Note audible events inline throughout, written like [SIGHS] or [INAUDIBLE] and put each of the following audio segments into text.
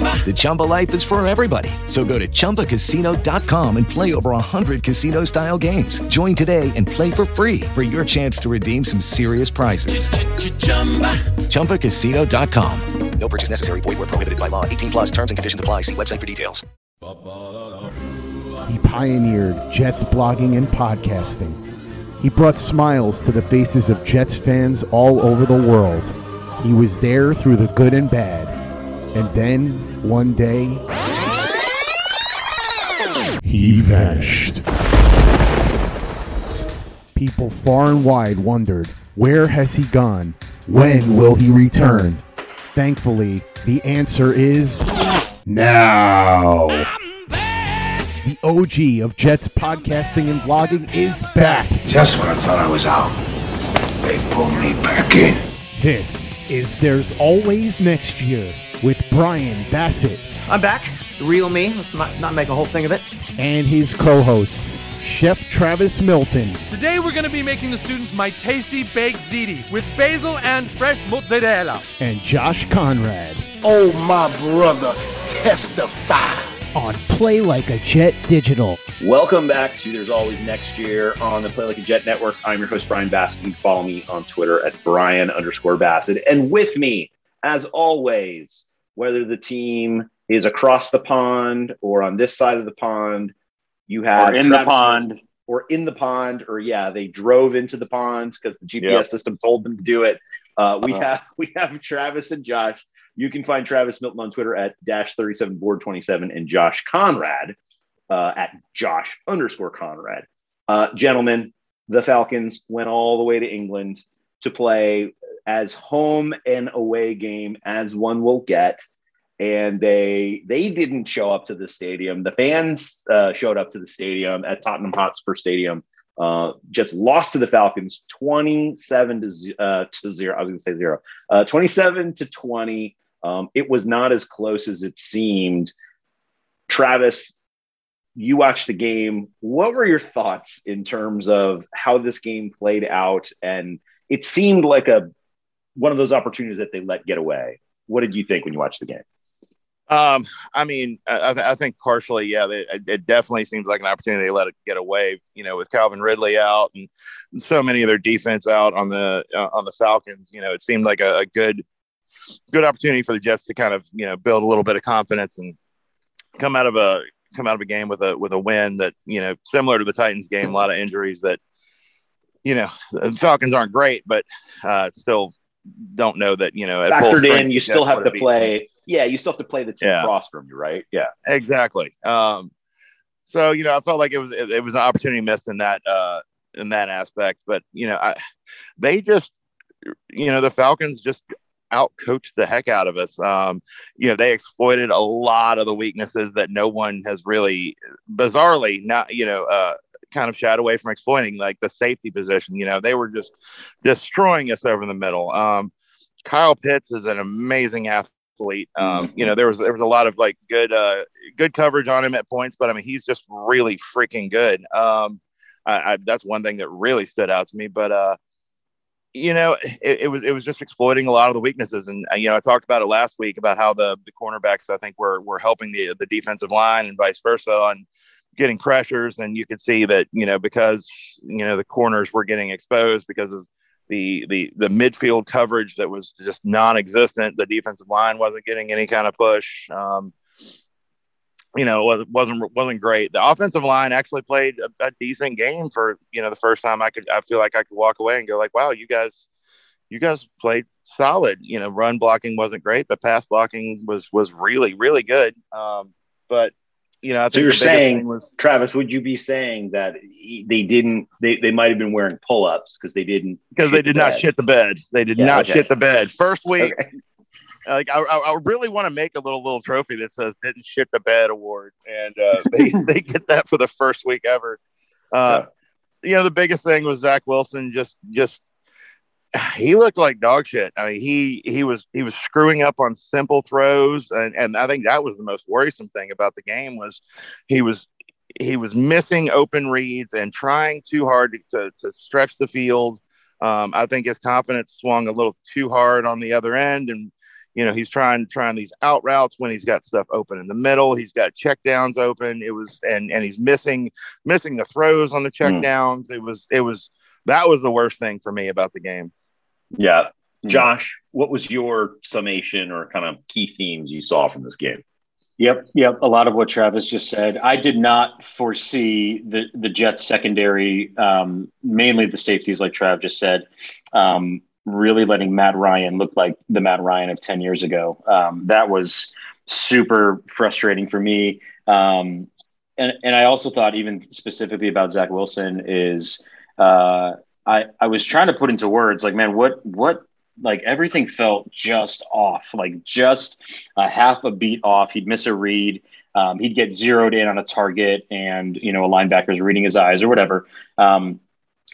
The Chumba life is for everybody. So go to ChumbaCasino.com and play over 100 casino style games. Join today and play for free for your chance to redeem some serious prizes. ChumbaCasino.com. No purchase necessary. Void where prohibited by law. 18 plus terms and conditions apply. See website for details. He pioneered Jets blogging and podcasting. He brought smiles to the faces of Jets fans all over the world. He was there through the good and bad. And then, one day, he vanished. People far and wide wondered, where has he gone? When will he return? Thankfully, the answer is now. The OG of Jets podcasting and blogging is back. Just when I thought I was out, they pulled me back in. This is There's Always Next Year with Brian Bassett I'm back. The real me. Let's not, not make a whole thing of it. and his co hosts, Chef Travis Milton Today we're going to be making the students my tasty baked ziti with basil and fresh mozzarella. and Josh Conrad Oh, my brother, testify. on Play Like a Jet Digital. Welcome back to There's Always Next Year on the Play Like a Jet Network. I'm your host, Brian Bassett. You can follow me on Twitter at Brian underscore Bassett. And with me, as always, whether the team is across the pond or on this side of the pond, you have Or in the pond. or in the pond, or yeah, they drove into the ponds because the GPS Yep. system told them to do it. Uh, we Uh-huh. have [LAUGHS] we have Travis and Josh. You can find Travis Milton on Twitter at dash thirty seven board twenty seven and Josh Conrad uh, at Josh underscore Conrad. Uh, gentlemen, the Falcons went all the way to England to play as home and away game as one will get and they they didn't show up to the stadium. The fans uh, showed up to the stadium at Tottenham Hotspur Stadium. Uh, Jets lost to the Falcons 27 to, uh, to zero. I was going to say zero. Uh, 27 to 20. Um, it was not as close as it seemed. Travis, you watched the game. What were your thoughts in terms of how this game played out? And it seemed like a one of those opportunities that they let get away. What did you think when you watched the game? Um, I mean, I, I th- I think partially, yeah, it, it definitely seems like an opportunity to let it get away. You know, with Calvin Ridley out and so many of their defense out on the uh, on the Falcons, you know, it seemed like a, a good good opportunity for the Jets to kind of you know build a little bit of confidence and come out of a come out of a game with a with a win that you know similar to the Titans game, a lot of injuries that you know the Falcons aren't great, but uh, still don't know that you know at factored in, you still have to play. Yeah, you still have to play the team Yeah. across from you, right? Yeah. exactly. Um, so you know, I felt like it was it, it was an opportunity missed in that uh, in that aspect. But you know, I, they just you know the Falcons just out coached the heck out of us. Um, you know, they exploited a lot of the weaknesses that no one has really, bizarrely, not you know, uh, kind of shied away from exploiting, like the safety position. You know, they were just destroying us over the middle. Um, Kyle Pitts is an amazing athlete. Um, you know, there was there was a lot of like good uh, good coverage on him at points, but I mean, he's just really freaking good. Um, I, I, that's one thing that really stood out to me. But uh, you know, it, it, was it was just exploiting a lot of the weaknesses, and you know, I talked about it last week about how the the cornerbacks I think were were helping the the defensive line and vice versa on getting pressures, and you could see that you know because you know the corners were getting exposed because of the the the midfield coverage that was just non-existent. The defensive line wasn't getting any kind of push. Um, you know, it wasn't wasn't great. The offensive line actually played a, a, decent game for you know the first time. I could I feel like I could walk away and go like, wow, you guys, you guys played solid. You know, run blocking wasn't great, but pass blocking was was really really good. Um, but you know, I so you're saying, was, Travis, would you be saying that they didn't? They, they might have been wearing pull ups because they didn't because they did the not bed. shit the bed. They did yeah, not okay. shit the bed. First week, okay like I, I really want to make a little little trophy that says "Didn't shit the bed" award, and uh, [LAUGHS] they they get that for the first week ever. Uh, yeah. You know, the biggest thing was Zach Wilson just just [SIGHS] he looked like dog shit. I mean, he he was he was screwing up on simple throws, and and I think that was the most worrisome thing about the game was he was he was missing open reads and trying too hard to, to, to stretch the field. Um, I think his confidence swung a little too hard on the other end, and you know he's trying trying these out routes when he's got stuff open in the middle he's got check downs open it was and and he's missing missing the throws on the check mm. downs it was it was that was the worst thing for me about the game yeah hmm. josh what was your summation or kind of key themes you saw from this game Yep, yep. A lot of what Travis just said. I did not foresee the the Jets secondary, um, mainly the safeties, like Trav just said, um, really letting Matt Ryan look like the Matt Ryan of 10 years ago. Um, that was super frustrating for me. Um, and, and I also thought, even specifically about Zach Wilson, is uh, I, I was trying to put into words like, man, what, what, like everything felt just off, like just a half a beat off. He'd miss a read. Um, he'd get zeroed in on a target and, you know, a linebacker's reading his eyes or whatever. Um,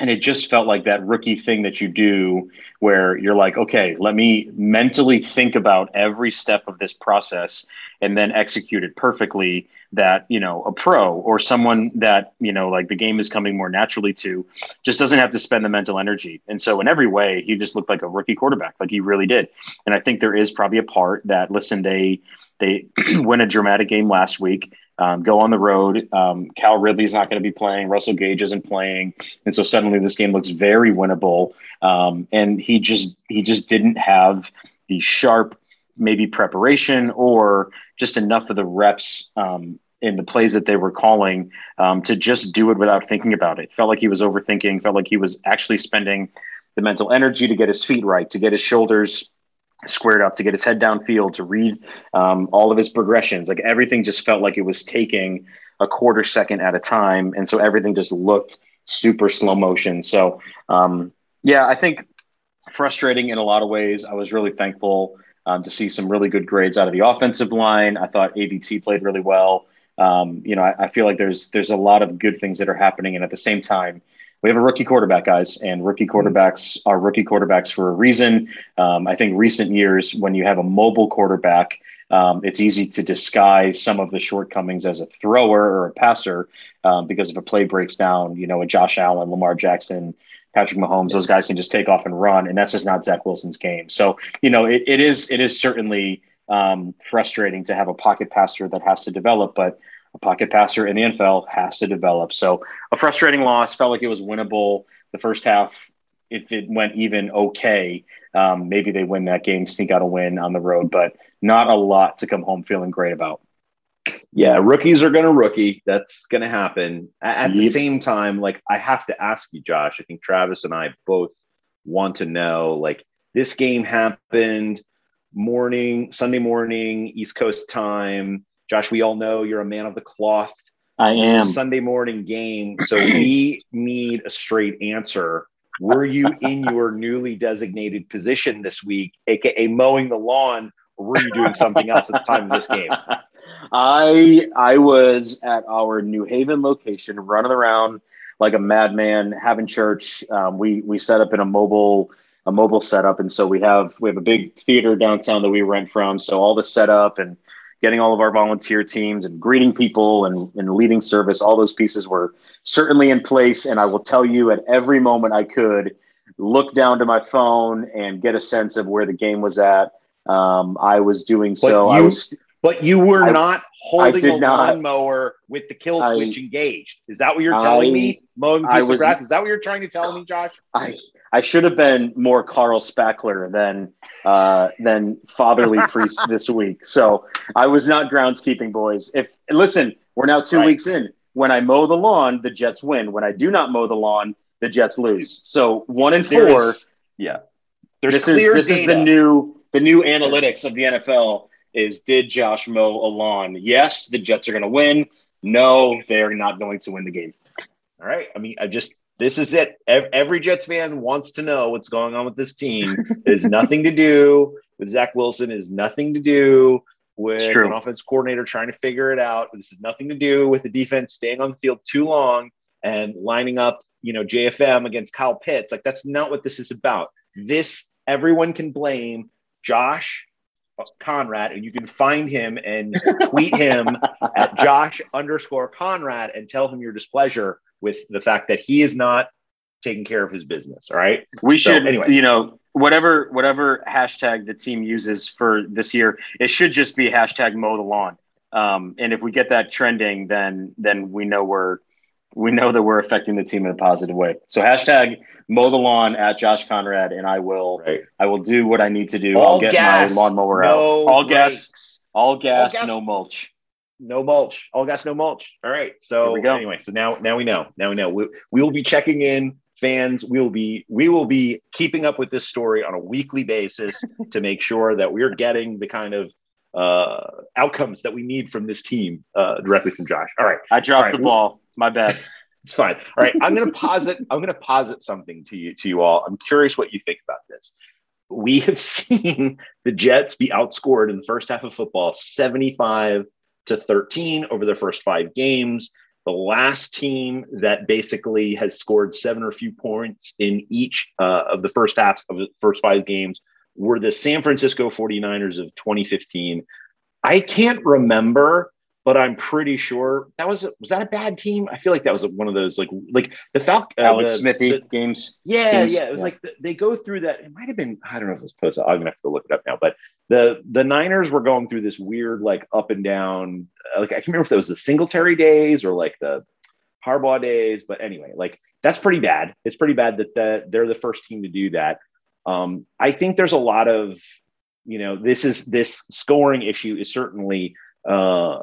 and it just felt like that rookie thing that you do where you're like okay let me mentally think about every step of this process and then execute it perfectly that you know a pro or someone that you know like the game is coming more naturally to just doesn't have to spend the mental energy. And so in every way he just looked like a rookie quarterback. Like he really did. And i think there is probably a part that listen they they [CLEARS THROAT] win a dramatic game last week um, go on the road. Um, Cal Ridley's not going to be playing. Russell Gage isn't playing, and so suddenly this game looks very winnable. Um, and he just he just didn't have the sharp maybe preparation or just enough of the reps um, in the plays that they were calling um, to just do it without thinking about it. Felt like he was overthinking. Felt like he was actually spending the mental energy to get his feet right, to get his shoulders squared up to get his head downfield to read um, all of his progressions. Like everything just felt like it was taking a quarter second at a time and so everything just looked super slow motion. So um, yeah i think frustrating in a lot of ways. I was really thankful um, to see some really good grades out of the offensive line. I thought AVT played really well. Um, you know I, I feel like there's there's a lot of good things that are happening and at the same time we have a rookie quarterback, guys, and rookie quarterbacks are rookie quarterbacks for a reason. Um, I think recent years, when you have a mobile quarterback, um, it's easy to disguise some of the shortcomings as a thrower or a passer um, because if a play breaks down, you know, a Josh Allen, Lamar Jackson, Patrick Mahomes, those guys can just take off and run, and that's just not Zach Wilson's game. So, you know, it, it is it is certainly um, frustrating to have a pocket passer that has to develop, but a pocket passer in the NFL has to develop. So a frustrating loss. Felt like it was winnable. The first half, if it went even okay, um, maybe they win that game, sneak out a win on the road, but not a lot to come home feeling great about. Yeah, rookies are going to rookie. That's going to happen. At, yep. the same time, like I have to ask you, Josh. I think Travis and I both want to know, like this game happened morning, Sunday morning, East Coast time Josh, we all know you're a man of the cloth. I am. Sunday morning game. So [CLEARS THROAT] we need a straight answer. Were you in your newly designated position this week, aka mowing the lawn, or were you doing something else at the time of this game? [LAUGHS] I I was at our New Haven location, running around like a madman, having church. Um, we we set up in a mobile a mobile setup, and so we have we have a big theater downtown that we rent from. So all the setup and getting all of our volunteer teams and greeting people and, and leading service, all those pieces were certainly in place. And I will tell you at every moment I could, look down to my phone and get a sense of where the game was at. Um, I was doing so. But I you- was But you were I- not holding a not. lawnmower with the kill I- switch engaged. Is that what you're telling I- me? Mowing piece of was- grass. Is that what you're trying to tell me, Josh? I I should have been more Carl Spackler than uh, than fatherly [LAUGHS] priest this week. So I was not groundskeeping, boys. If listen, we're now two Right. weeks in. When I mow the lawn, the Jets win. When I do not mow the lawn, the Jets lose. So one and four. There's- yeah. There's this is this is the new the new analytics of the NFL. Is did Josh mow a lawn? Yes, the Jets are going to win. No, they are not going to win the game. All right. I mean, I just this is it. Every Jets fan wants to know what's going on with this team. [LAUGHS] It has nothing to do with Zach Wilson. It has nothing to do with an offense coordinator trying to figure it out. This has nothing to do with the defense staying on the field too long and lining up, you know, JFM against Kyle Pitts. Like that's not what this is about. This everyone can blame Josh Conrad, and you can find him and tweet him [LAUGHS] at Josh underscore Conrad and tell him your displeasure with the fact that he is not taking care of his business. All right. We So, should, anyway. you know, whatever whatever hashtag the team uses for this year, it should just be hashtag mow the lawn. Um, and if we get that trending, then then we know we're we know that we're affecting the team in a positive way. So hashtag mow the lawn at Josh Conrad, and I will Right. I will do what I need to do. All I'll get gas, my lawnmower no out. All gas, all gas, gas. no mulch. No mulch. All gas, no mulch. All right. So anyway, so now now we know. Now we know. We, we will be checking in. Fans, we will be we will be keeping up with this story on a weekly basis [LAUGHS] to make sure that we're getting the kind of uh, outcomes that we need from this team uh, directly from Josh. All right. I dropped right. the ball. My bad. [LAUGHS] It's fine. All right, I'm going to posit. I'm going to posit something to you, to you all. I'm curious what you think about this. We have [LAUGHS] seen the Jets be outscored in the first half of football, 75 to 13 over their first five games. The last team that basically has scored seven or few points in each uh, of the first halves of the first five games were the San Francisco 49ers of 2015. I can't remember but I'm pretty sure that was was that a bad team. I feel like that was one of those like like the Falcon Alex the, Smithy the- games. yeah, games. yeah. It was like the, they go through that. It might have been. I don't know if it was posted. I'm gonna have to look it up now. But the the Niners were going through this weird like up and down. uh, Like I can't remember if that was the Singletary days or like the Harbaugh days. But anyway, like that's pretty bad. It's pretty bad that the, they're the first team to do that. Um, I think there's a lot of you know this is this scoring issue is certainly uh,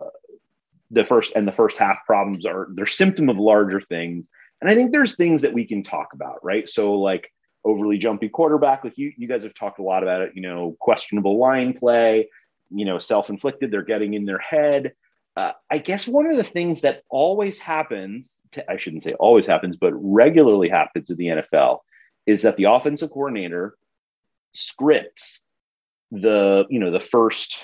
the first and the first half problems are they're symptom of larger things and i think there's things that we can talk about right so like overly jumpy quarterback. Like you you guys have talked a lot about it you know questionable line play you know self-inflicted they're getting in their head. Uh, i guess one of the things that always happens to, i shouldn't say always happens but regularly happens in the nfl is that the offensive coordinator scripts the you know the first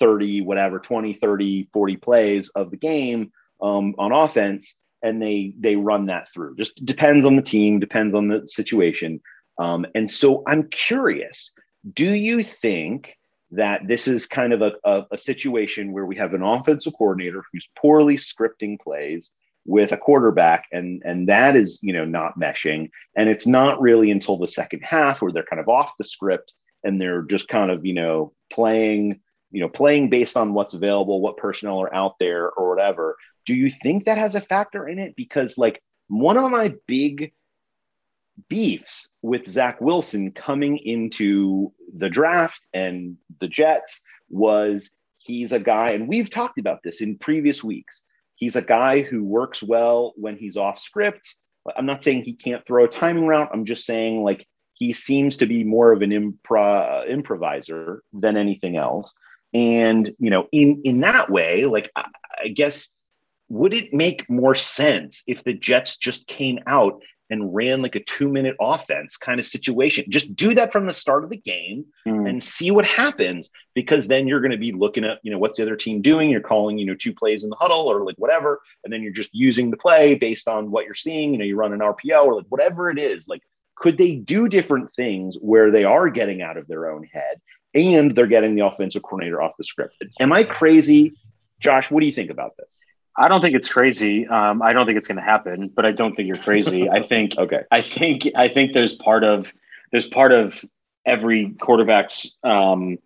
30 whatever 20 30 40 plays of the game um, on offense and they they run that through. Just depends on the team depends on the situation um, and so i'm curious do you think that this is kind of a, a, a situation where we have an offensive coordinator who's poorly scripting plays with a quarterback and and that is you know not meshing and it's not really until the second half where they're kind of off the script and they're just kind of you know playing you know playing based on what's available what personnel are out there or whatever. Do you think that has a factor in it? Because like one of my big beefs with Zach Wilson coming into the draft and the Jets was he's a guy, and we've talked about this in previous weeks. He's a guy who works well when he's off script. I'm not saying he can't throw a timing route. I'm just saying like he seems to be more of an impro- improviser than anything else. And you know, in in that way, like I, I guess would it make more sense if the Jets just came out and ran like a two minute offense kind of situation? Just do that from the start of the game Mm. and see what happens because then you're going to be looking at, you know, what's the other team doing? You're calling, you know, two plays in the huddle or like whatever. And then you're just using the play based on what you're seeing. You know, you run an RPO or like whatever it is. Like, could they do different things where they are getting out of their own head and they're getting the offensive coordinator off the script? Am I crazy? Josh, what do you think about this? I don't think it's crazy. Um, I don't think it's going to happen, but I don't think you're crazy. I [LAUGHS] think okay. I think I think there's part of there's part of every quarterback's um,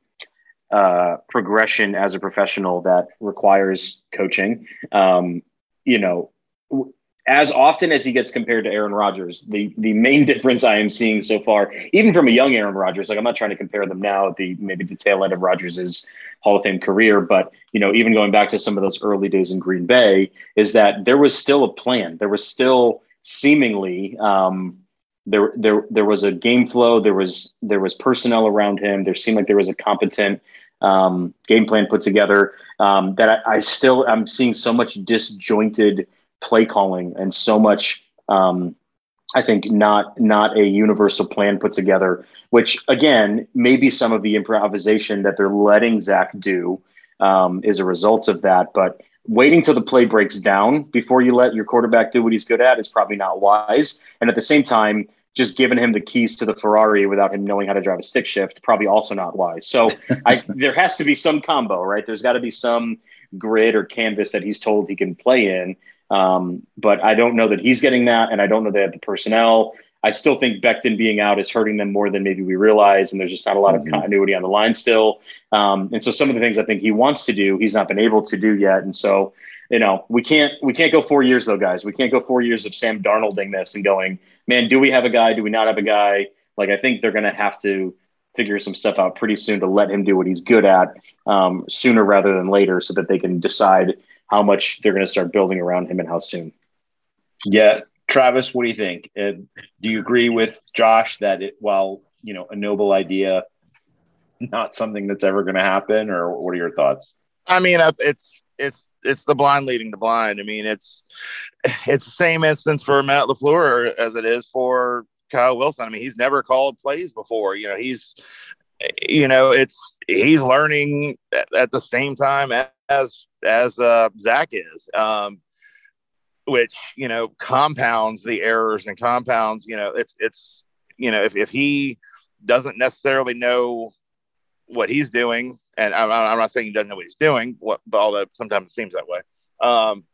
uh, progression as a professional that requires coaching. Um, you know, as often as he gets compared to Aaron Rodgers, the the main [LAUGHS] difference I am seeing so far, even from a young Aaron Rodgers, like I'm not trying to compare them now at the maybe the tail end of Rodgers' Hall of Fame career, but you know, even going back to some of those early days in Green Bay, is that there was still a plan. There was still seemingly um, there there there was a game flow. There was there was personnel around him. There seemed like there was a competent um, game plan put together. Um, that I, I still I'm seeing so much disjointed play calling and so much um, I think not not a universal plan put together, which again maybe some of the improvisation that they're letting Zach do um, is a result of that. But waiting till the play breaks down before you let your quarterback do what he's good at is probably not wise. And at the same time, just giving him the keys to the Ferrari without him knowing how to drive a stick shift probably also not wise. So [LAUGHS] I, there has to be some combo, right? There's got to be some grid or canvas that he's told he can play in. Um, but I don't know that he's getting that, and I don't know they have the personnel. I still think Becton being out is hurting them more than maybe we realize, and there's just not a lot of continuity on the line still. Um, and so some of the things I think he wants to do, he's not been able to do yet. And so, you know, we can't we can't go four years though, guys. We can't go four years of Sam Darnolding this and going, man, do we have a guy? Do we not have a guy? Like I think they're going to have to figure some stuff out pretty soon to let him do what he's good at um, sooner rather than later, so that they can decide how much they're going to start building around him and how soon. Yeah, Travis, what do you think? Uh, do you agree with Josh that it, while you know a noble idea, not something that's ever going to happen, or what are your thoughts? I mean, it's it's it's the blind leading the blind. I mean, it's it's the same instance for Matt Lafleur as it is for Kyle Wilson. I mean, he's never called plays before. You know, he's you know, it's he's learning at, at the same time as as uh, Zach is. Um, which you know compounds the errors and compounds you know it's it's you know if, if he doesn't necessarily know what he's doing and I'm, I'm not saying he doesn't know what he's doing what but although sometimes it seems that way um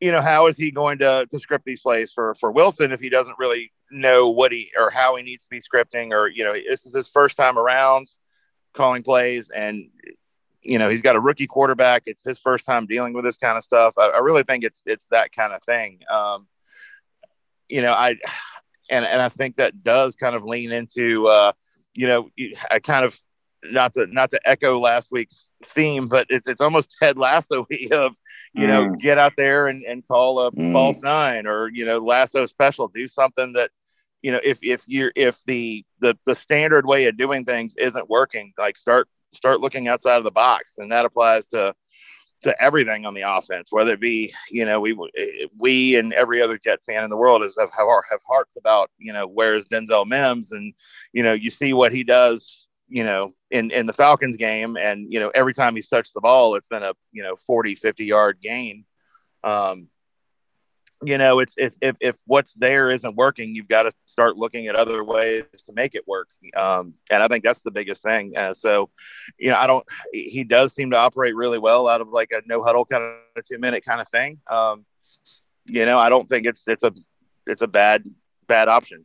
you know how is he going to to script these plays for for wilson if he doesn't really know what he or how he needs to be scripting or you know this is his first time around calling plays and you know he's got a rookie quarterback. It's his first time dealing with this kind of stuff. I, I really think it's it's that kind of thing. Um, you know, I and and I think that does kind of lean into uh, you know I kind of not to not to echo last week's theme, but it's it's almost [LAUGHS] Ted Lasso of you know Mm. get out there and and call a Mm. false nine or you know Lasso special, do something that you know if if you're if the the the standard way of doing things isn't working, like start start looking outside of the box, and that applies to to everything on the offense, whether it be, you know, we we and every other Jet fan in the world is have have, have harped about, you know, where's Denzel Mims, and you know, you see what he does, you know, in in the Falcons game, and you know, every time he's touched the ball, it's been a you know 40, 50 yard gain. Um, you know, it's it's if if what's there isn't working, you've got to start looking at other ways to make it work. Um, and I think that's the biggest thing. Uh, so, you know, I don't. He does seem to operate really well out of like a no huddle kind of two minute kind of thing. Um, you know, I don't think it's it's a it's a bad bad option.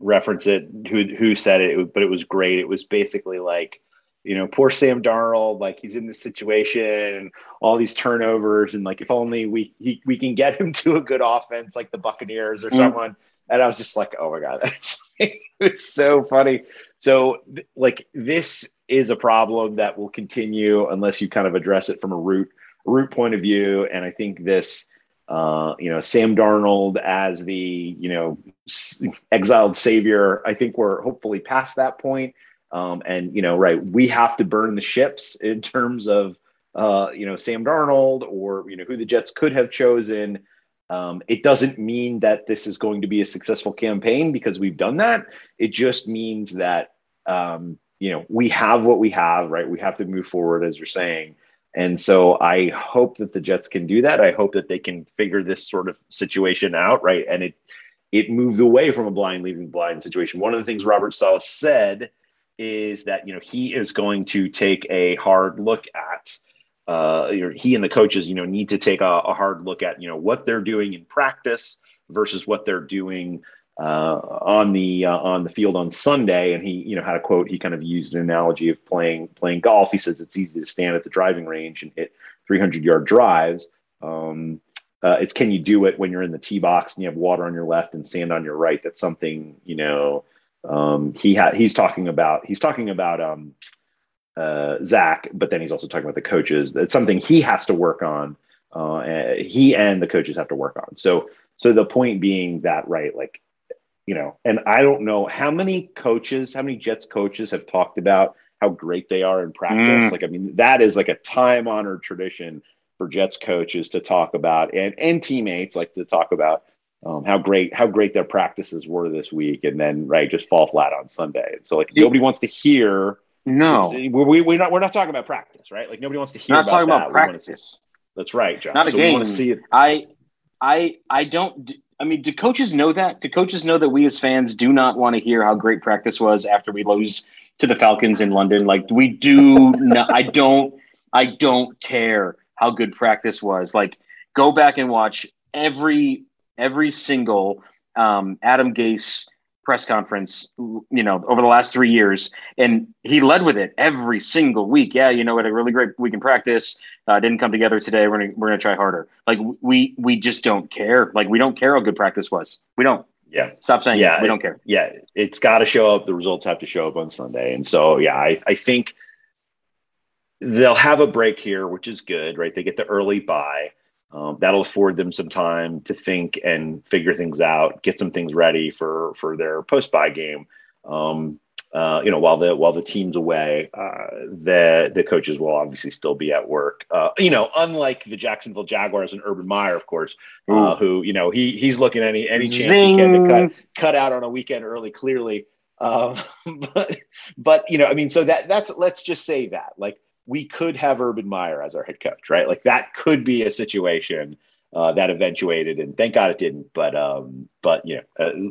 reference it. Who who said it? But it was great. It was basically like, you know, poor Sam Darnold. Like he's in this situation and all these turnovers, and like if only we he, we can get him [LAUGHS] to a good offense like the Buccaneers or Mm. someone. And I was just like, oh my god, [LAUGHS] that's it's so funny. So th- like this is a problem that will continue unless you kind of address it from a root root point of view. And I think this, uh, you know, Sam Darnold as the you know exiled savior. I think we're hopefully past that point. Um, and you know, right, we have to burn the ships [LAUGHS] in terms of uh, you know Sam Darnold or you know who the Jets could have chosen. Um, it doesn't mean that this is going to be a successful campaign because we've done that. It just means that um, you know we have what we have, right? We have to move forward, as you're saying. And so I hope that the Jets can do that. I hope that they can figure this sort of situation out, right? And it it moves away from a blind leading blind situation. One of the things Robert Saleh said is that you know he is going to take a hard look at uh, or he and the coaches, you know, need to take a, a hard look at, you know, what they're doing in practice versus what they're doing uh, on the uh, on the field on Sunday. And he, you know, had a quote. He kind of used an analogy of playing playing golf. He says it's easy to stand at the driving range and hit 300 yard drives. Um, uh, it's can you do it when you're in the tee box and you have water on your left and sand on your right? That's something you know. Um, he had he's talking about he's talking about um, uh, Zach, but then he's also talking about the coaches. That's something he has to work on. Uh, he and the coaches have to work on. So, so the point being that, right, like, you know, and I don't know how many coaches, how many Jets coaches have talked about how great they are in practice. Mm. Like, I mean, that is like a time honored tradition for Jets coaches to talk about and, and teammates like to talk about um, how great how great their practices were this week, and then right just fall flat on Sunday. So like nobody wants to hear. No. we, we're not we're not talking about practice, right? Like nobody wants to hear. Not talking that. about wanna see- practice. that's right, John. Not a So we game. wanna see it. I, I, I don't. I mean, do coaches know that? Do coaches know that we as fans do not want to hear how great practice was after we lose to the Falcons in London? Like we do. I don't. I don't care how good practice was. Like go back and watch every every single um, Adam Gase press conference, you know, over the last three years, and he led with it every single week. Yeah, you know, we had a really great week in practice. Uh, didn't come together today. We're gonna we're gonna try harder. Like we we just don't care. Like we don't care how good practice was. We don't. Yeah. Stop saying yeah, it. We don't care. Yeah, it's got to show up. The results have to show up on Sunday, and so yeah, I, I think they'll have a break here, which is good, right? They get the early bye. Um, that'll afford them some time to think and figure things out, get some things ready for for their post bye game. Um, uh, you know, while the while the team's away, uh, the the coaches will obviously still be at work. Uh, you know, unlike the Jacksonville Jaguars and Urban Meyer, of course, uh, who you know he he's looking any any chance he can to cut cut out on a weekend early. Clearly, um, [LAUGHS] but but you know, I mean, so that that's let's just say that like we could have Urban Meyer as our head coach, right? Like that could be a situation uh, that eventuated, and thank God it didn't. But um, but you know,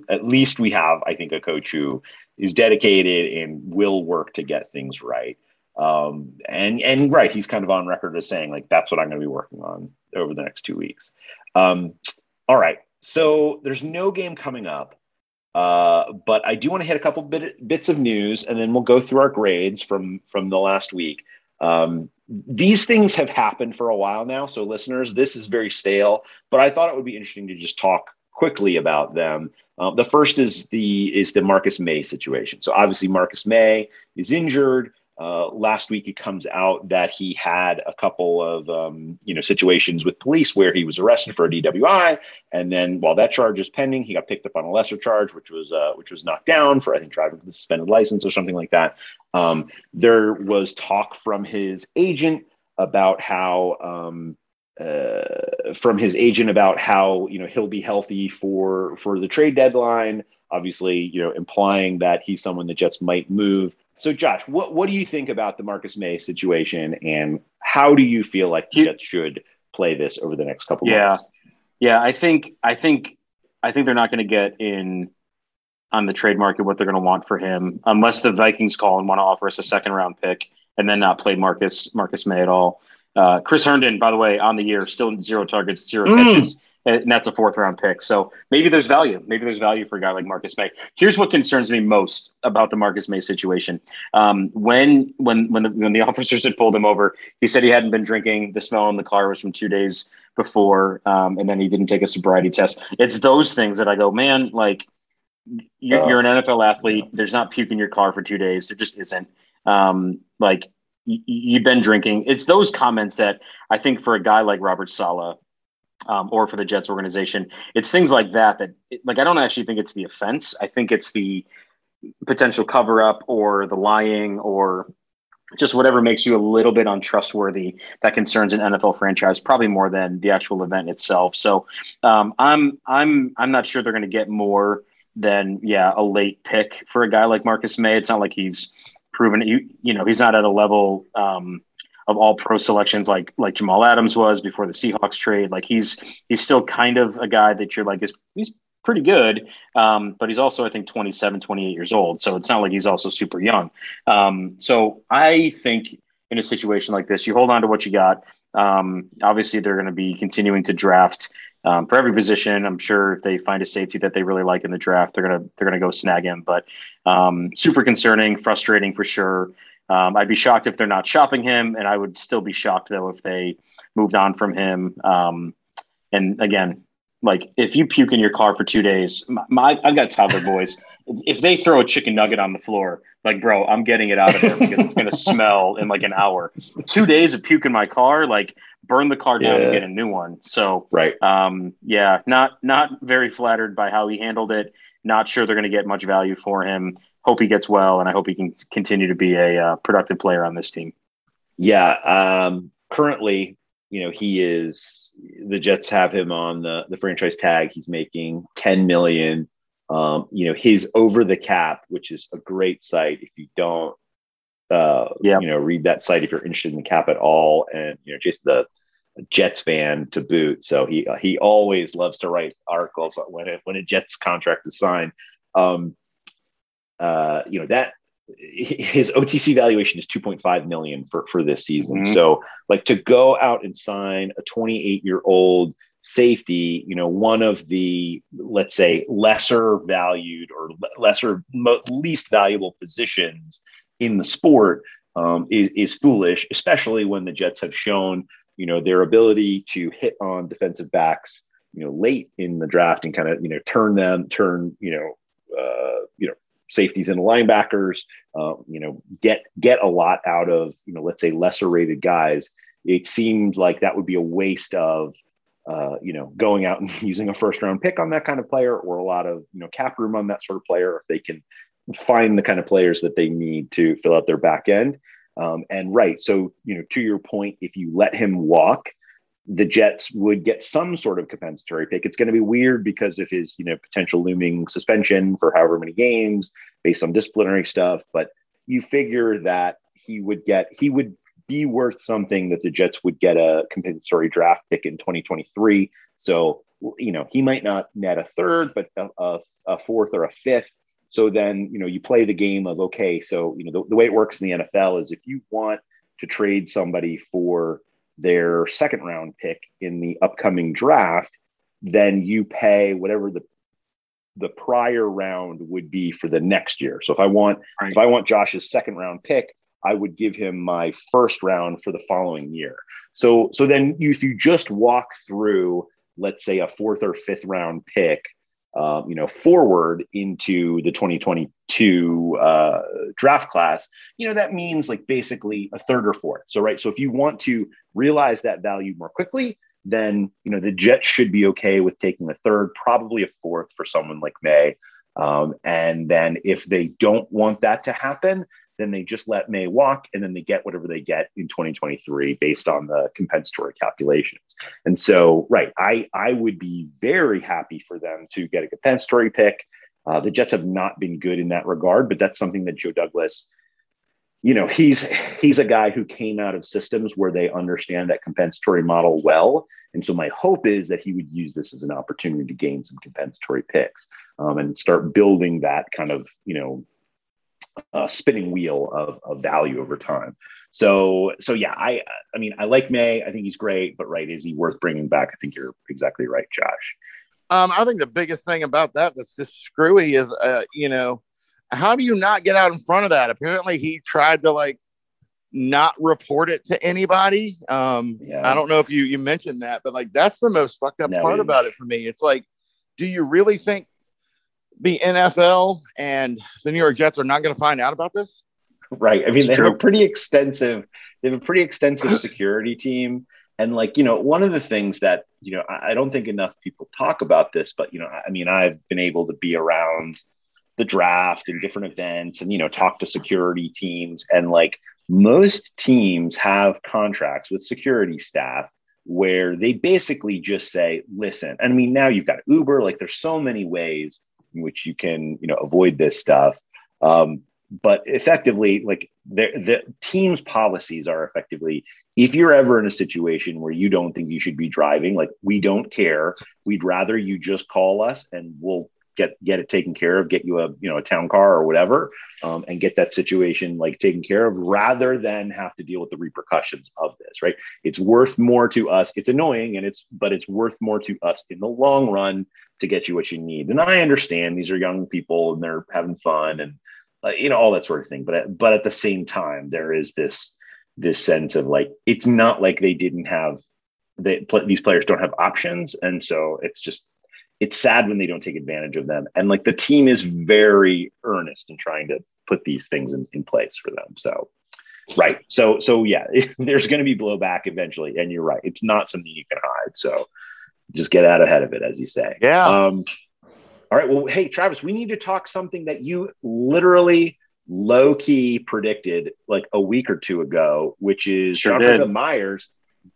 at, at least we have, I think, a coach who is dedicated and will work to get things right. Um, and and right, he's kind of on record as saying like that's what I'm going to be working on over the next two weeks. Um, all right, so there's no game coming up. Uh, but I do want to hit a couple bit, bits of news, and then we'll go through our grades from from the last week. Um, these things have happened for a while now. So, listeners, this is very stale, but I thought it would be interesting to just talk quickly about them. Uh, the first is the is the Marcus Maye situation. So obviously Marcus Maye is injured. Uh, last week, it comes out that he had a couple of um, you know situations with police where he was arrested for a DWI, and then while that charge is pending, he got picked up on a lesser charge, which was uh, which was knocked down for I think driving with a suspended license or something like that. Um, there was talk from his agent about how um, uh, from his agent about how you know he'll be healthy for for the trade deadline. Obviously, you know, implying that he's someone the Jets might move. So, Josh, what what do you think about the Marcus Maye situation, and how do you feel like the Jets should play this over the next couple yeah. months? Yeah, I think I think I think they're not going to get in on the trade market what they're going to want for him unless the Vikings call and want to offer us a second round pick and then not play Marcus Marcus Maye at all. Uh, Chris Herndon, by the way, on the year, still zero targets, zero Mm. catches, and that's a fourth round pick. So maybe there's value. Maybe there's value for a guy like Marcus Maye. Here's what concerns me most about the Marcus Maye situation. Um, when when when the, when the [LAUGHS] officers had pulled him over, he said he hadn't been drinking. The smell in the car was from two days before, um, and then he didn't take a sobriety test. It's those things that I go, man, like you're, you're an NFL athlete. There's not puke in your car for two days. There just isn't. Um, like you've been drinking. It's those comments that I think for a guy like Robert Saleh um, or for the Jets organization, it's things like that that like I don't actually think it's the offense. I think it's the potential cover up or the lying or just whatever makes you a little bit untrustworthy that concerns an NFL franchise, probably more than the actual event itself. So um, I'm I'm I'm not sure they're going to get more than yeah a late pick for a guy like Marcus Maye. It's not like he's proven you you know he's not at a level um, of all pro selections like like Jamal Adams was before the Seahawks trade. Like he's he's still kind of a guy that you're like is he's pretty good, um, but he's also I think 27, 28 years old. So it's not like he's also super young. Um, so I think in a situation like this, you hold on to what you got. Um, obviously, they're going to be continuing to draft um, for every position. I'm sure if they find a safety that they really like in the draft, they're gonna they're gonna go snag him. But um, super concerning, frustrating for sure. Um, I'd be shocked if they're not shopping him, and I would still be shocked though if they moved on from him. Um, and again, like if you puke in your car for two days, my, my I've got toddler boys. If they throw a chicken nugget on the floor, like bro, I'm getting it out of there because it's gonna [LAUGHS] smell in like an hour. Two days of puke in my car, like burn the car down Yeah. and get a new one. So right, um, yeah, not not very flattered by how he handled it. Not sure they're going to get much value for him. Hope he gets well, and I hope he can continue to be a uh, productive player on this team. Yeah. Um, currently, you know, he is the Jets have him on the, the franchise tag. He's making 10 million. Um, you know, his over the cap, which is a great site. If you don't, uh, you know, read that site if you're interested in cap at all, and you know, just the Jets fan to boot. So he he always loves to write articles when it, when a Jets contract is signed. Um, uh, you know that his OTC valuation is 2.5 million for for this season. Mhm. So like to go out and sign a 28 year old safety, you know, one of the let's say lesser valued or lesser mo- least valuable positions in the sport um, is is foolish, especially when the Jets have shown you know their ability to hit on defensive backs you know late in the draft and kind of you know turn them turn you know uh, you know safeties and linebackers uh, you know get get a lot out of you know let's say lesser rated guys. It seems like that would be a waste of uh, you know going out and [LAUGHS] using a first round pick on that kind of player or a lot of you know cap room on that sort of player if they can find the kind of players that they need to fill out their back end um, and right so you know to your point if you let him walk the Jets would get some sort of compensatory pick. It's going to be weird because of his, you know, potential looming suspension for however many games based on disciplinary stuff. But you figure that he would get, he would be worth something that the Jets would get a compensatory draft pick in 2023. So, you know, he might not net a third, but a, a, a fourth or a fifth. So then, you know, you play the game of, okay, so, you know, the, the way it works in the NFL is if you want to trade somebody for, their second round pick in the upcoming draft, then you pay whatever the the prior round would be for the next year. So if I want if I want Josh's second round pick, I would give him my first round for the following year. So so then you, if you just walk through, let's say a fourth or fifth round pick, um, you know, forward into the 2022 uh, draft class, you know, that means like basically a third or fourth. So right. So if you want to realize that value more quickly, then you know the Jets should be okay with taking a third, probably a fourth for someone like Maye Um, and then if they don't want that to happen, then they just let Maye walk and then they get whatever they get in 2023 based on the compensatory calculations. And so, right, I, I would be very happy for them to get a compensatory pick. Uh, the Jets have not been good in that regard, but that's something that Joe Douglas, you know, he's he's a guy who came out of systems where they understand that compensatory model well. And so my hope is that he would use this as an opportunity to gain some compensatory picks um, and start building that kind of, you know, uh, spinning wheel of, of value over time. So, so yeah, I, I mean, I like Maye. I think he's great, but right, is he worth bringing back? I think you're exactly right, Josh. Um, I think the biggest thing about that that's just screwy is, uh, you know, how do you not get out in front of that? Apparently, he tried to like not report it to anybody. Um, yeah. I don't know if you you mentioned that, but like that's the most fucked up no, part about it for me. It's like, do you really think the NFL and the New York Jets are not going to find out about this? Right. I mean, they have a pretty extensive, they have a pretty extensive [LAUGHS] security team. And like, you know, one of the things that, you know, I don't think enough people talk about this, but, you know, I mean, I've been able to be around the draft and different events and, you know, talk to security teams. And like most teams have contracts with security staff where they basically just say, listen, and I mean, now you've got Uber, like there's so many ways in which you can you know avoid this stuff. Um, but effectively like the, the team's policies are effectively if you're ever in a situation where you don't think you should be driving like we don't care. We'd rather you just call us and we'll get get it taken care of get you a you know a town car or whatever um, and get that situation like taken care of rather than have to deal with the repercussions of this right? It's worth more to us. It's annoying and it's but it's worth more to us in the long run to get you what you need. And i understand these are young people and they're having fun and uh, you know all that sort of thing. But but at the same time there is this this sense of like it's not like they didn't have they, these players don't have options. And so it's just it's sad when they don't take advantage of them. And like the team is very earnest in trying to put these things in, in place for them. So, right. So, so yeah, [LAUGHS] there's going to be blowback eventually. And you're right. It's not something you can hide. So just get out ahead of it, as you say. Yeah. Um, all right. Well, hey, Travis, we need to talk something that you literally low key predicted like a week or two ago, which is sure John Franklin-Myers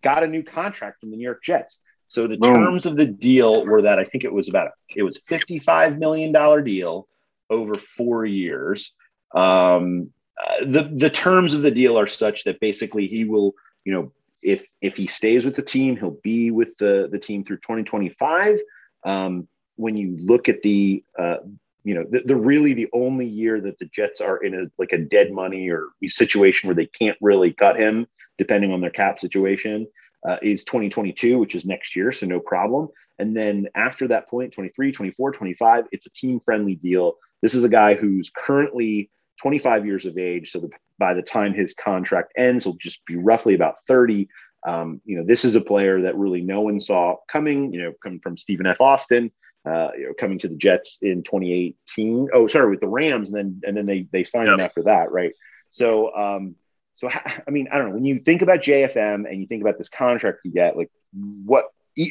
got a new contract from the New York Jets. So the Boom. terms of the deal were that I think it was about it was fifty five million dollar deal over four years. Um, uh, the the terms of the deal are such that basically he will, you know, if if he stays with the team, he'll be with the the team through 2025. Um, when you look at the uh, you know the, the, really the only year that the Jets are in a like a dead money or situation where they can't really cut him depending on their cap situation uh, is 2022, which is next year, so no problem. And then after that point, 23, 24, 25, it's a team friendly deal. This is a guy who's currently 25 years of age. So the, by the time his contract ends, he'll just be roughly about 30. Um, you know, this is a player that really no one saw coming, you know, coming from Stephen F. Austin, uh, you know, coming to the Jets in 2018. Oh, sorry, with the Rams. And then, and then they, they signed yep. him after that. Right. So, um, so, I mean, I don't know. When you think about JFM and you think about this contract you get, like what,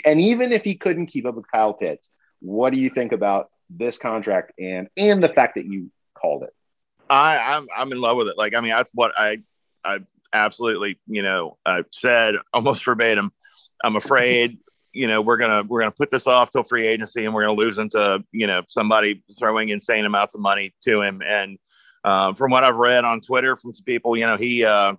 and even if he couldn't keep up with Kyle Pitts, what do you think about this contract and and the fact that you called it? I I'm I'm in love with it. Like, I mean, that's what I I absolutely you know I said almost [LAUGHS] verbatim. I'm afraid you know we're gonna we're gonna put this off till free agency and we're gonna lose him to you know somebody throwing insane amounts of money to him and uh, from what I've read on Twitter from some people, you know, he uh,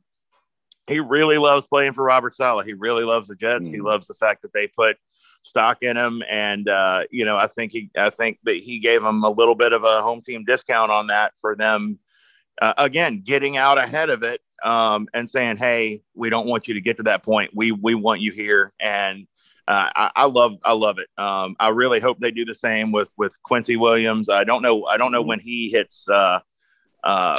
he really loves playing for Robert Saleh. He really loves the Jets. Mm. He loves the fact that they put stock in him, and uh, you know, I think he I think that he gave them a little bit of a home team discount on that for them. Uh, again, getting out ahead of it um, and saying, "Hey, we don't want you to get to that point. We we want you here." And uh, I, I, love I love it. Um, I really hope they do the same with with Quincy Williams. I don't know I don't know mm-hmm. when he hits uh, uh,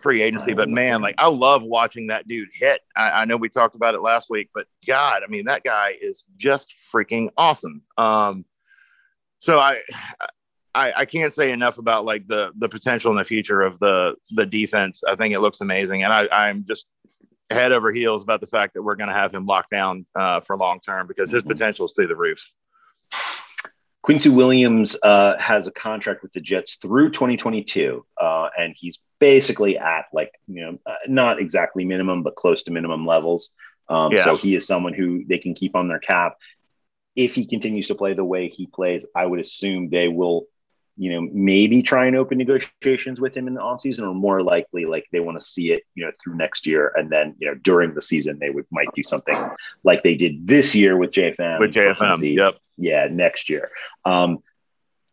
free agency. But man, like I love watching that dude hit. I, I, know we talked about it last week, but God, I mean, that guy is just freaking awesome. Um, so I, I, I can't say enough about like the the potential in the future of the the defense. I think it looks amazing, and I, I'm just head over heels about the fact that we're going to have him locked down uh, for long term because his potential is through the roof. Quincy Williams uh, has a contract with the Jets through 2022, uh, and he's basically at like you know uh, not exactly minimum, but close to minimum levels. Um, yeah. So he is someone who they can keep on their cap. If he continues to play the way he plays, I would assume they will you know, maybe try and open negotiations with him in the off season, or more likely, like they want to see it, you know, through next year. And then, you know, during the season, they would might do something like they did this year with JFM. With JFM, yep. Yeah, next year. Um,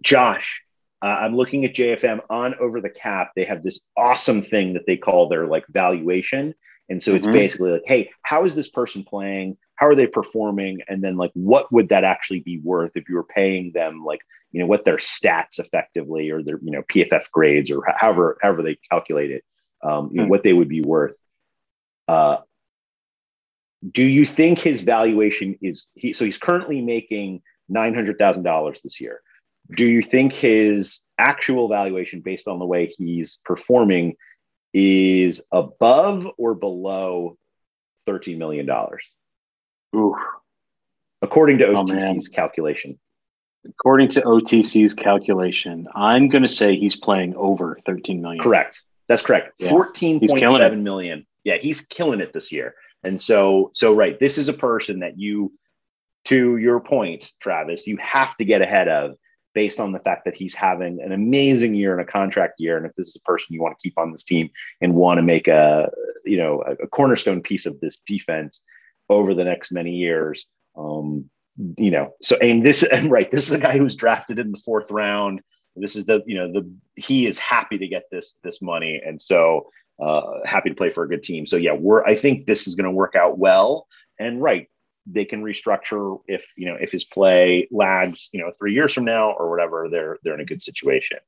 Josh, uh, I'm looking at JFM on over the cap. They have this awesome thing that they call their like valuation. And so it's mm-hmm. basically like, hey, how is this person playing? How are they performing? And then like, what would that actually be worth if you were paying them like you know what their stats effectively or their you know PFF grades or however however they calculate it, um, you know, hmm. what they would be worth. Uh, do you think his valuation is he? So he's currently making nine hundred thousand dollars this year. Do you think his actual valuation, based on the way he's performing, is above or below thirteen million dollars? Ooh, according to OTC's oh, calculation. According to OTC's calculation, I'm going to say he's playing over 13 million. Correct. That's correct. Yeah. 14.7 million. Yeah, he's killing it this year. And so, so right, this is a person that you, to your point, Travis, you have to get ahead of based on the fact that he's having an amazing year and a contract year. And if this is a person you want to keep on this team and want to make a, you know, a, a cornerstone piece of this defense over the next many years, um, you know, so and this [LAUGHS] and right, this is a guy who was drafted in the fourth round. This is the you know the he is happy to get this this money, and so uh, happy to play for a good team. So yeah, we're I think this is going to work out well. And right, they can restructure if you know if his play lags you know three years from now or whatever. They're they're in a good situation.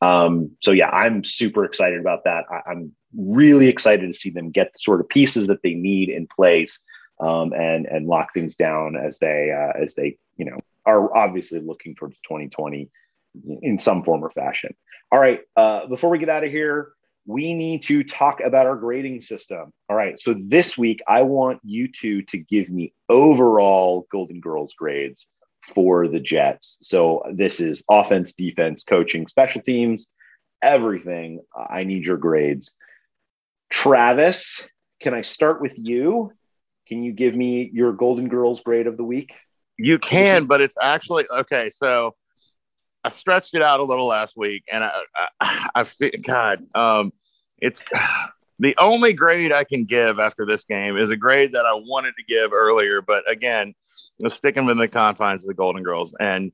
Um, so yeah, I'm super excited about that. I, I'm really excited to see them get the sort of pieces that they need in place um, and and lock things down as they uh, as they you know are obviously looking towards 2020 in some form or fashion. All right, uh, before we get out of here, we need to talk about our grading system. All right, so this week I want you two to give me overall Golden Girls grades for the Jets. So this is offense, defense, coaching, special teams, everything. I need your grades. Travis, can I start with you? Can you give me your Golden Girls grade of the week? You can, but it's actually okay. So I stretched it out a little last week, and I, I, I God, um, it's [SIGHS] the only grade I can give after this game is a grade that I wanted to give earlier, but again, I'm sticking within the confines of the Golden Girls, and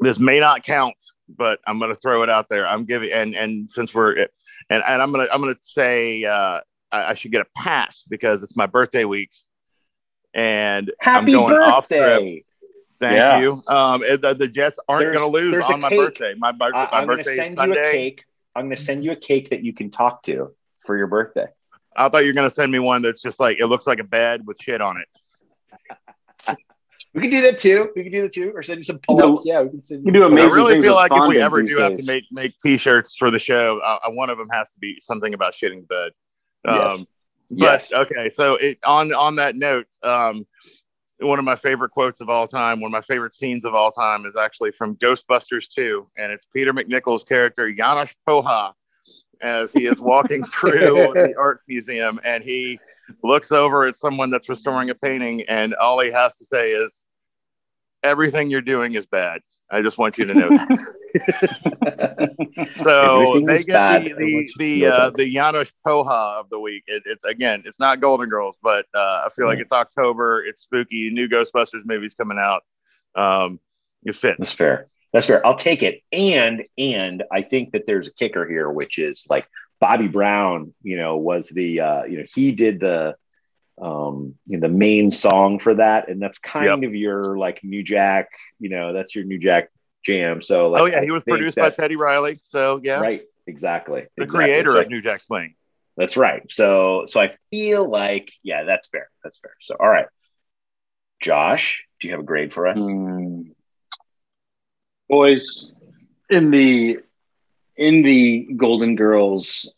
this may not count, but I'm going to throw it out there. I'm giving, and and since we're, and and I'm gonna I'm gonna say uh, I, I should get a pass because it's my birthday week, and Happy I'm going birthday. off script. Thank yeah. you. Um, the, the Jets aren't going to lose on my cake. birthday. My, my, my I'm birthday send is Sunday. You a cake. I'm going to send you a cake that you can talk to for your birthday. I thought you were going to send me one that's just like it looks like a bed with shit on it. [LAUGHS] we can do that too. We can do that too, or send you some pull-ups. yeah, we can send. You do amazing. I really feel like if we ever do days. have to make make t-shirts for the show, uh, one of them has to be something about shitting the bed. Um, yes. But Yes. okay, so it, on on that note, um, one of my favorite quotes of all time, one of my favorite scenes of all time, is actually from Ghostbusters 2, and it's Peter MacNicol's character Janosz Poha as he is walking [LAUGHS] through the art museum, and he looks over at someone that's restoring a painting, and all he has to say is, "Everything you're doing is bad." I just want you to know that. so they get bad. the the the, uh, the Janosz Poha of the week. It, it's again, it's not Golden Girls, but uh, I feel like it's October. It's spooky. New Ghostbusters movies coming out. Um, it fits. That's fair. That's fair. I'll take it. And and I think that there's a kicker here, which is like Bobby Brown. You know, was the uh, you know he did the um you know the main song for that, and that's kind of your like New Jack. You know, that's your New Jack jam. So like, oh yeah, I he was produced that- by Teddy Riley. So yeah, Right. exactly. The exactly. creator So of New Jack Swing. That's right. So so I feel like yeah, that's fair. That's fair. So all right, Josh, do you have a grade for us? Hmm. boys in the in the golden girls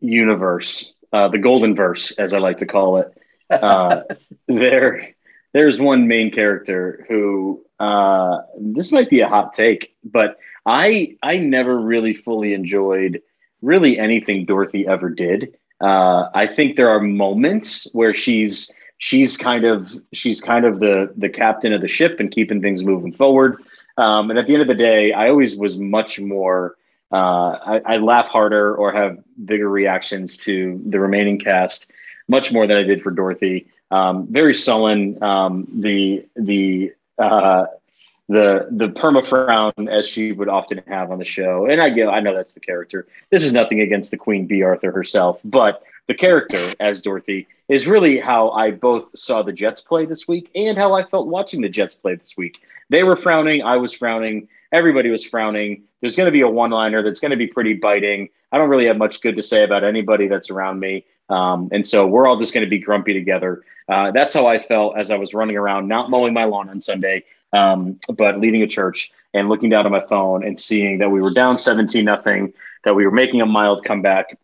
universe uh, the golden verse as i like to call it uh, there there's one main character who uh, this might be a hot take but i i never really fully enjoyed really anything dorothy ever did uh, i think there are moments where she's she's kind of she's kind of the the captain of the ship and keeping things moving forward um, and at the end of the day, I always was much more. Uh, I, I laugh harder or have bigger reactions to the remaining cast, much more than I did for Dorothy. Um, very sullen. Um, the the uh, the the perma frown as she would often have on the show, and I get I know that's the character. This is nothing against the Queen Bea Arthur herself, but the character as Dorothy is really how I both saw the Jets play this week and how I felt watching the Jets play this week. They were frowning, I was frowning, everybody was frowning. There's going to be a one liner that's going to be pretty biting. I don't really have much good to say about anybody that's around me. Um, and so we're all just going to be grumpy together. Uh, that's how I felt as I was running around, not mowing my lawn on Sunday, um, but leading a church and looking down at my phone and seeing that we were down 17 nothing, that we were making a mild comeback,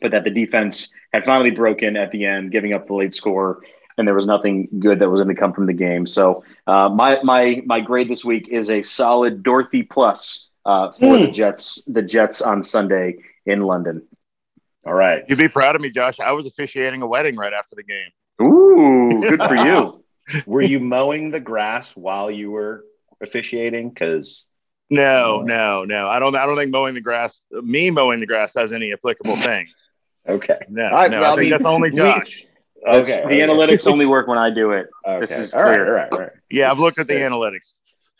but that the defense had finally broken at the end, giving up the late score, and there was nothing good that was going to come from the game. So uh, my my my grade this week is a solid Dorothy plus uh, for the Jets. The Jets on Sunday in London. All right, You'd be proud of me, Josh. I was officiating a wedding right after the game. Ooh, good for you. [LAUGHS] were you mowing the grass while you were officiating? Because No, no, no. I don't. I don't think mowing the grass, me mowing the grass, has any applicable thing. okay, No, All right, no. well, I I think mean, that's only we- Josh. That's- okay, the okay. analytics only work when I do it. This Okay, is all right, clear. all right, all right. Yeah, I've looked at the Fair. analytics.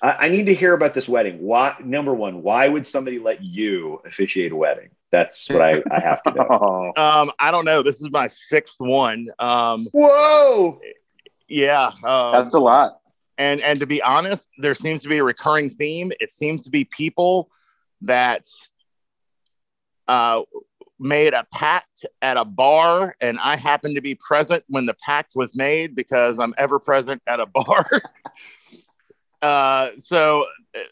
I, I need to hear about this wedding. Why? Number one, why would somebody let you officiate a wedding? That's what I, I have to know. [LAUGHS] Um, I don't know. This is my sixth one. Um, Whoa! yeah. Um, that's a lot. and and to be honest, there seems to be a recurring theme. It seems to be people that uh, made a pact at a bar, and I happened to be present when the pact was made because I'm ever present at a bar. [LAUGHS] uh, so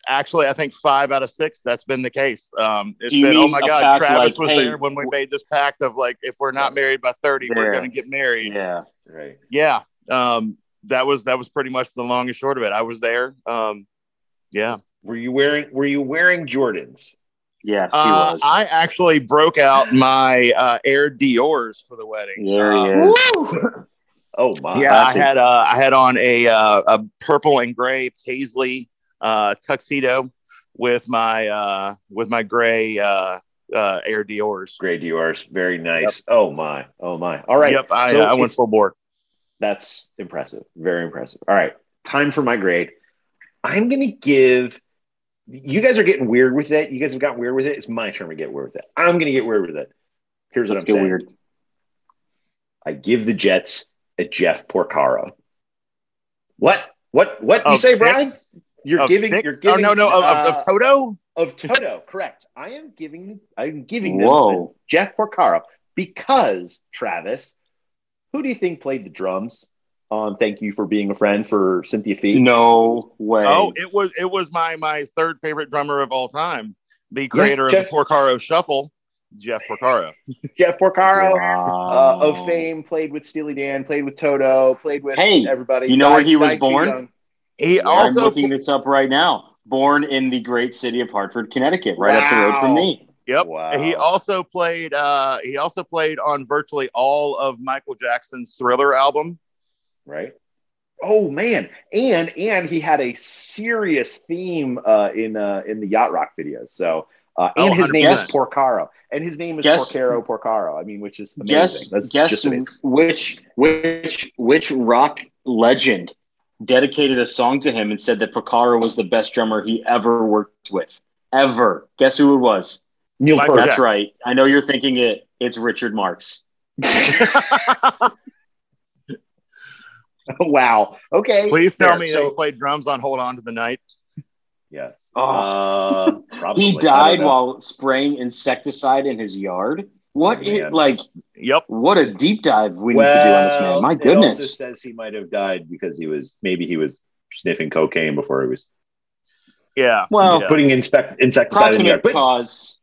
actually, I think five out of six that's been the case. Um, it's Do you been oh my god, Travis like, was hey, there when we made this pact of like if we're not married by thirty, we're gonna get married Yeah. Right. yeah um that was that was pretty much the long and short of it i was there um yeah Were you wearing Were you wearing Jordans? Yes, uh, was. i actually broke out my uh air dior's for the wedding there he Uh, is. [LAUGHS] [LAUGHS] Oh my! yeah i had uh i had on a uh a purple and gray paisley uh tuxedo with my uh with my gray uh uh air dior's Gray Dior's, very nice. Oh my! Oh my! All right. yep i, So uh, I went full board That's impressive. Very impressive. All right. Time for my grade. I'm going to give. You guys are getting weird with it. You guys have gotten weird with it. It's my turn to get weird with it. I'm going to get weird with it. Here's what Let's I'm saying. weird. I give the Jets a Jeff Porcaro. What? What? What you Of say, Brian? six? You're Of giving. six? You're giving. oh no no of, of, uh, of toto of Toto. Correct. I am giving. I'm giving them Whoa. Jeff Porcaro because Travis. Who do you think played the drums on "Thank You for Being a Friend" for Cynthia Fee? No way. Oh, it was it was my my third favorite drummer of all time, the creator Jeff- of the Porcaro Shuffle, Jeff Porcaro. [LAUGHS] Jeff Porcaro Wow. uh, of fame played with Steely Dan, played with Toto, played with Hey, everybody. you know where he was died too born? young. He I'm also looking this up right now. Born in the great city of Hartford, Connecticut, right up the road from me. yep. Wow. He also played uh he also played on virtually all of Michael Jackson's Thriller album. right? Oh man, and and he had a serious theme uh, in uh, in the yacht rock videos. So uh, and Oh, his name is Porcaro, and his name is Guess- Porcaro Porcaro. I mean, which is amazing. Guess That's guess just amazing. which which which rock legend dedicated a song to him and said that Porcaro was the best drummer he ever worked with. Ever. Guess who it was? Neil Peart. That's right. I know you're thinking it. It's Richard Marx. [LAUGHS] [LAUGHS] wow. Okay. Please tell Fair. me that So- he played drums on Hold On to the Night. Yes. Oh. Uh, [LAUGHS] he died while spraying insecticide in his yard. What Oh, is like? Yep. What a deep dive we need to do on this man. My it also goodness. says he might have died because he was maybe he was sniffing cocaine before he was Yeah. Well, yeah. putting inspect insecticide in the yard. But, cause.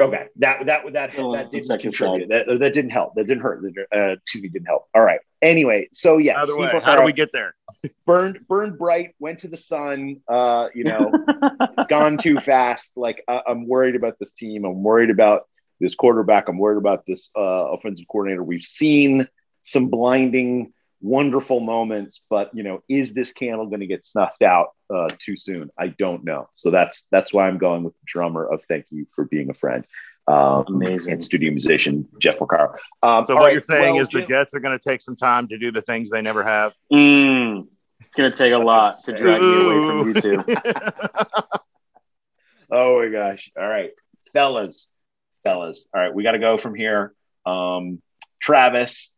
Okay, that that that Oh, that didn't contribute. That, that didn't help. That didn't hurt. Uh, excuse me, didn't help. All right. Anyway, so yeah, Either way, how do we get there? [LAUGHS] burned burned bright, went to the sun. Uh, you know, [LAUGHS] gone too fast. Like I, I'm worried about this team. I'm worried about this quarterback. I'm worried about this uh, offensive coordinator. We've seen some blinding, wonderful moments, but you know, is this candle going to get snuffed out uh, too soon? I don't know. So that's that's why I'm going with the drummer of "Thank You for Being a Friend." Um, Amazing. and studio musician Jeff McCarr. Um, So what right, you're saying well, is the Jets are going to take some time to do the things they never have. Mm, it's gonna take a lot to drag me away from you two. [LAUGHS] Oh my gosh. All right. Fellas. Fellas. All right. We got to go from here. Um, Travis,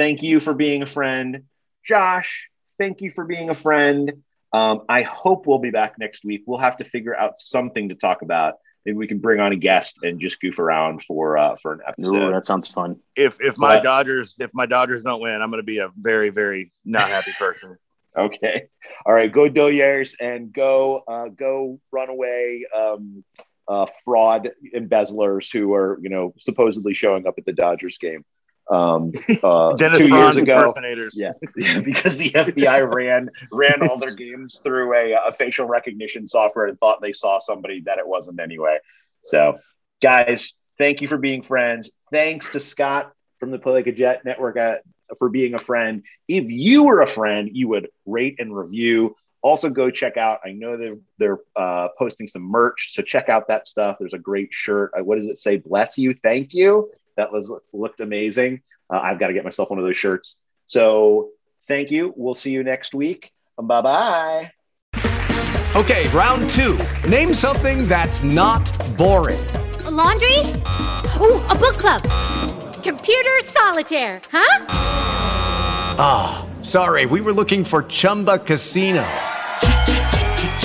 thank you for being a friend. Josh, thank you for being a friend. Um, I hope we'll be back next week. We'll have to figure out something to talk about. Maybe we can bring on a guest and just goof around for uh, for an episode. Ooh, that sounds fun. If if my But- Dodgers if my Dodgers don't win, I'm going to be a very very not happy person. [LAUGHS] Okay. All right. Go Doyers and go uh, go runaway um, uh, fraud embezzlers who are you know supposedly showing up at the Dodgers game. Um, [LAUGHS] uh, Dennis two years ago, impersonators. yeah, [LAUGHS] because the FBI [LAUGHS] ran ran all their games through a, a facial recognition software and thought they saw somebody that it wasn't anyway. So, guys, thank you for being friends. Thanks to Scott from the Play Like a Jet Network uh, for being a friend. If you were a friend, you would rate and review. Also, go check out. I know they're they're uh, posting some merch, so check out that stuff. There's a great shirt. Uh, what does it say? Bless you, thank you. That was looked amazing. Uh, I've got to get myself one of those shirts. So, thank you. We'll see you next week. Bye bye. Okay, round two. Name something that's not boring. A laundry? Ooh, a book club. Computer solitaire, huh? Ah, sorry, we were looking for Chumba Casino.